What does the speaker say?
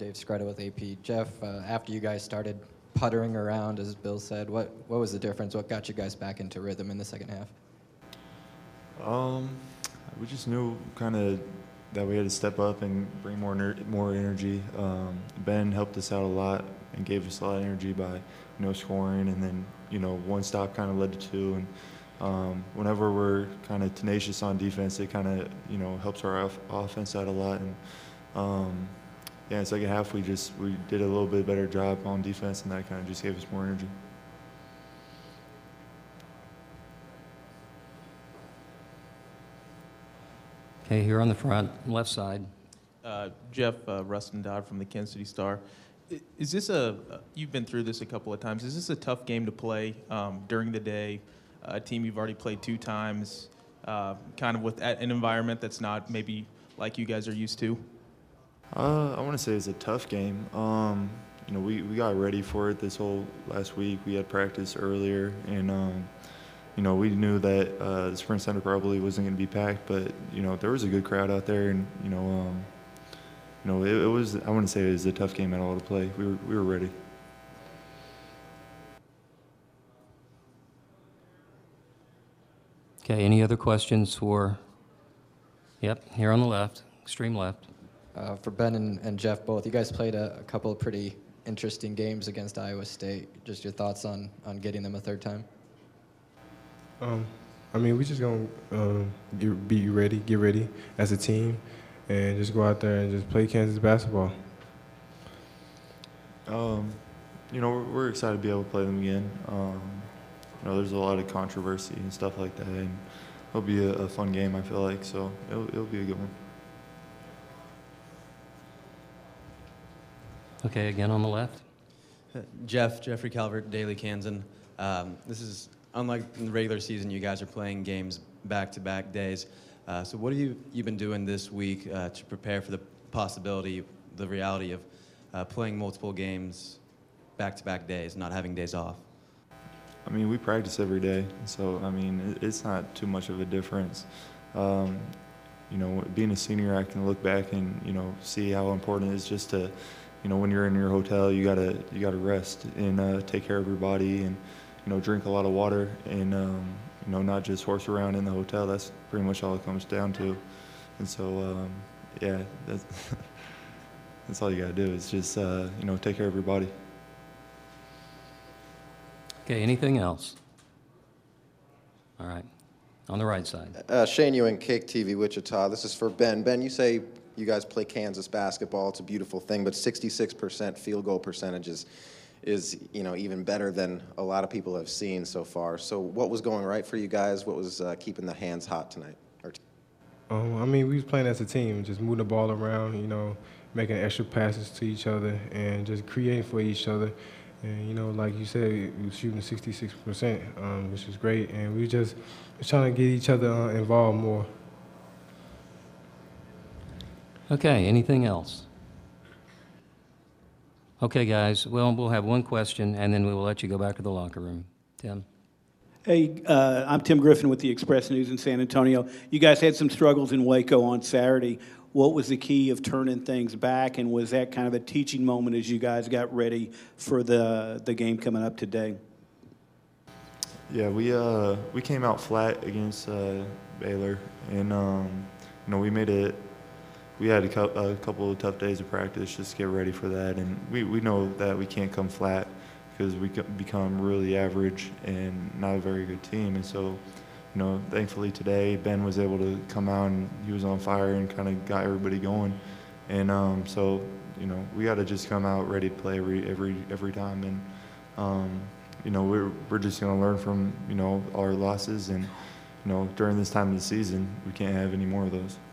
Dave Skretta with AP. Jeff, uh, after you guys started puttering around, as Bill said, what, what was the difference? What got you guys back into rhythm in the second half? Um, we just knew kind of that we had to step up and bring more ner- more energy. Um, ben helped us out a lot and gave us a lot of energy by you know scoring, and then you know one stop kind of led to two. And um, whenever we're kind of tenacious on defense, it kind of you know helps our off- offense out a lot. And um, yeah, in second half we just we did a little bit better job on defense, and that kind of just gave us more energy. Okay, here on the front, left side. Uh, Jeff uh, Rustin Dodd from the Kansas City Star. Is this a, uh, you've been through this a couple of times, is this a tough game to play um, during the day? A team you've already played two times, uh, kind of with an environment that's not maybe like you guys are used to? Uh, I want to say it's a tough game. Um, you know, we, we got ready for it this whole last week. We had practice earlier, and um, you know, we knew that uh, the Sprint Center probably wasn't going to be packed, but you know, there was a good crowd out there, and you know, um, you know, it, it was. I wouldn't say it was a tough game at all to play. We were we were ready. Okay, any other questions for, yep, here on the left, extreme left. Uh, for Ben and, and Jeff both, you guys played a, a couple of pretty interesting games against Iowa State. Just your thoughts on, on getting them a third time? Um, I mean, we just gonna um, get, be ready, get ready as a team, and just go out there and just play Kansas basketball. Um, you know, we're, we're excited to be able to play them again. Um, you know, there's a lot of controversy and stuff like that, and it'll be a, a fun game. I feel like so it'll, it'll be a good one. Okay, again on the left. Jeff, Jeffrey Calvert, Daily Kansan. Um, this is unlike in the regular season. You guys are playing games back-to-back days. Uh, so, what have you you been doing this week uh, to prepare for the possibility, the reality of uh, playing multiple games back-to-back days, not having days off? I mean, we practice every day, so I mean, it's not too much of a difference. Um, you know, being a senior, I can look back and you know see how important it is just to, you know, when you're in your hotel, you gotta you gotta rest and uh, take care of your body and you know drink a lot of water and um, you know not just horse around in the hotel. That's pretty much all it comes down to. And so, um, yeah, that's that's all you gotta do is just uh, you know take care of your body. Okay, anything else? All right, on the right side. Uh, Shane Ewing, KAKE TV, Wichita. This is for Ben. Ben, you say you guys play Kansas basketball. It's a beautiful thing, but 66% field goal percentage is, you know, even better than a lot of people have seen so far. So what was going right for you guys? What was uh, keeping the hands hot tonight? Um, I mean, we was playing as a team, just moving the ball around, you know, making extra passes to each other, and just creating for each other. And you know, like you said, we was shooting 66%, um, which is great, and we just was trying to get each other uh, involved more. Okay, anything else? Okay, guys, well, we'll have one question, and then we will let you go back to the locker room. Tim? Hey, uh, I'm Tim Griffin with the Express News in San Antonio. You guys had some struggles in Waco on Saturday. What was the key of turning things back, and was that kind of a teaching moment as you guys got ready for the the game coming up today? Yeah, we uh we came out flat against uh, Baylor, and um, you know we made it. We had a, cou- a couple of tough days of practice just to get ready for that, and we, we know that we can't come flat because we become really average and not a very good team. And so, you know, thankfully today Ben was able to come out and he was on fire and kind of got everybody going. And um, so, you know, we got to just come out ready to play every every every time. And um, you know, we're we're just gonna learn from you know our losses and you know during this time of the season we can't have any more of those.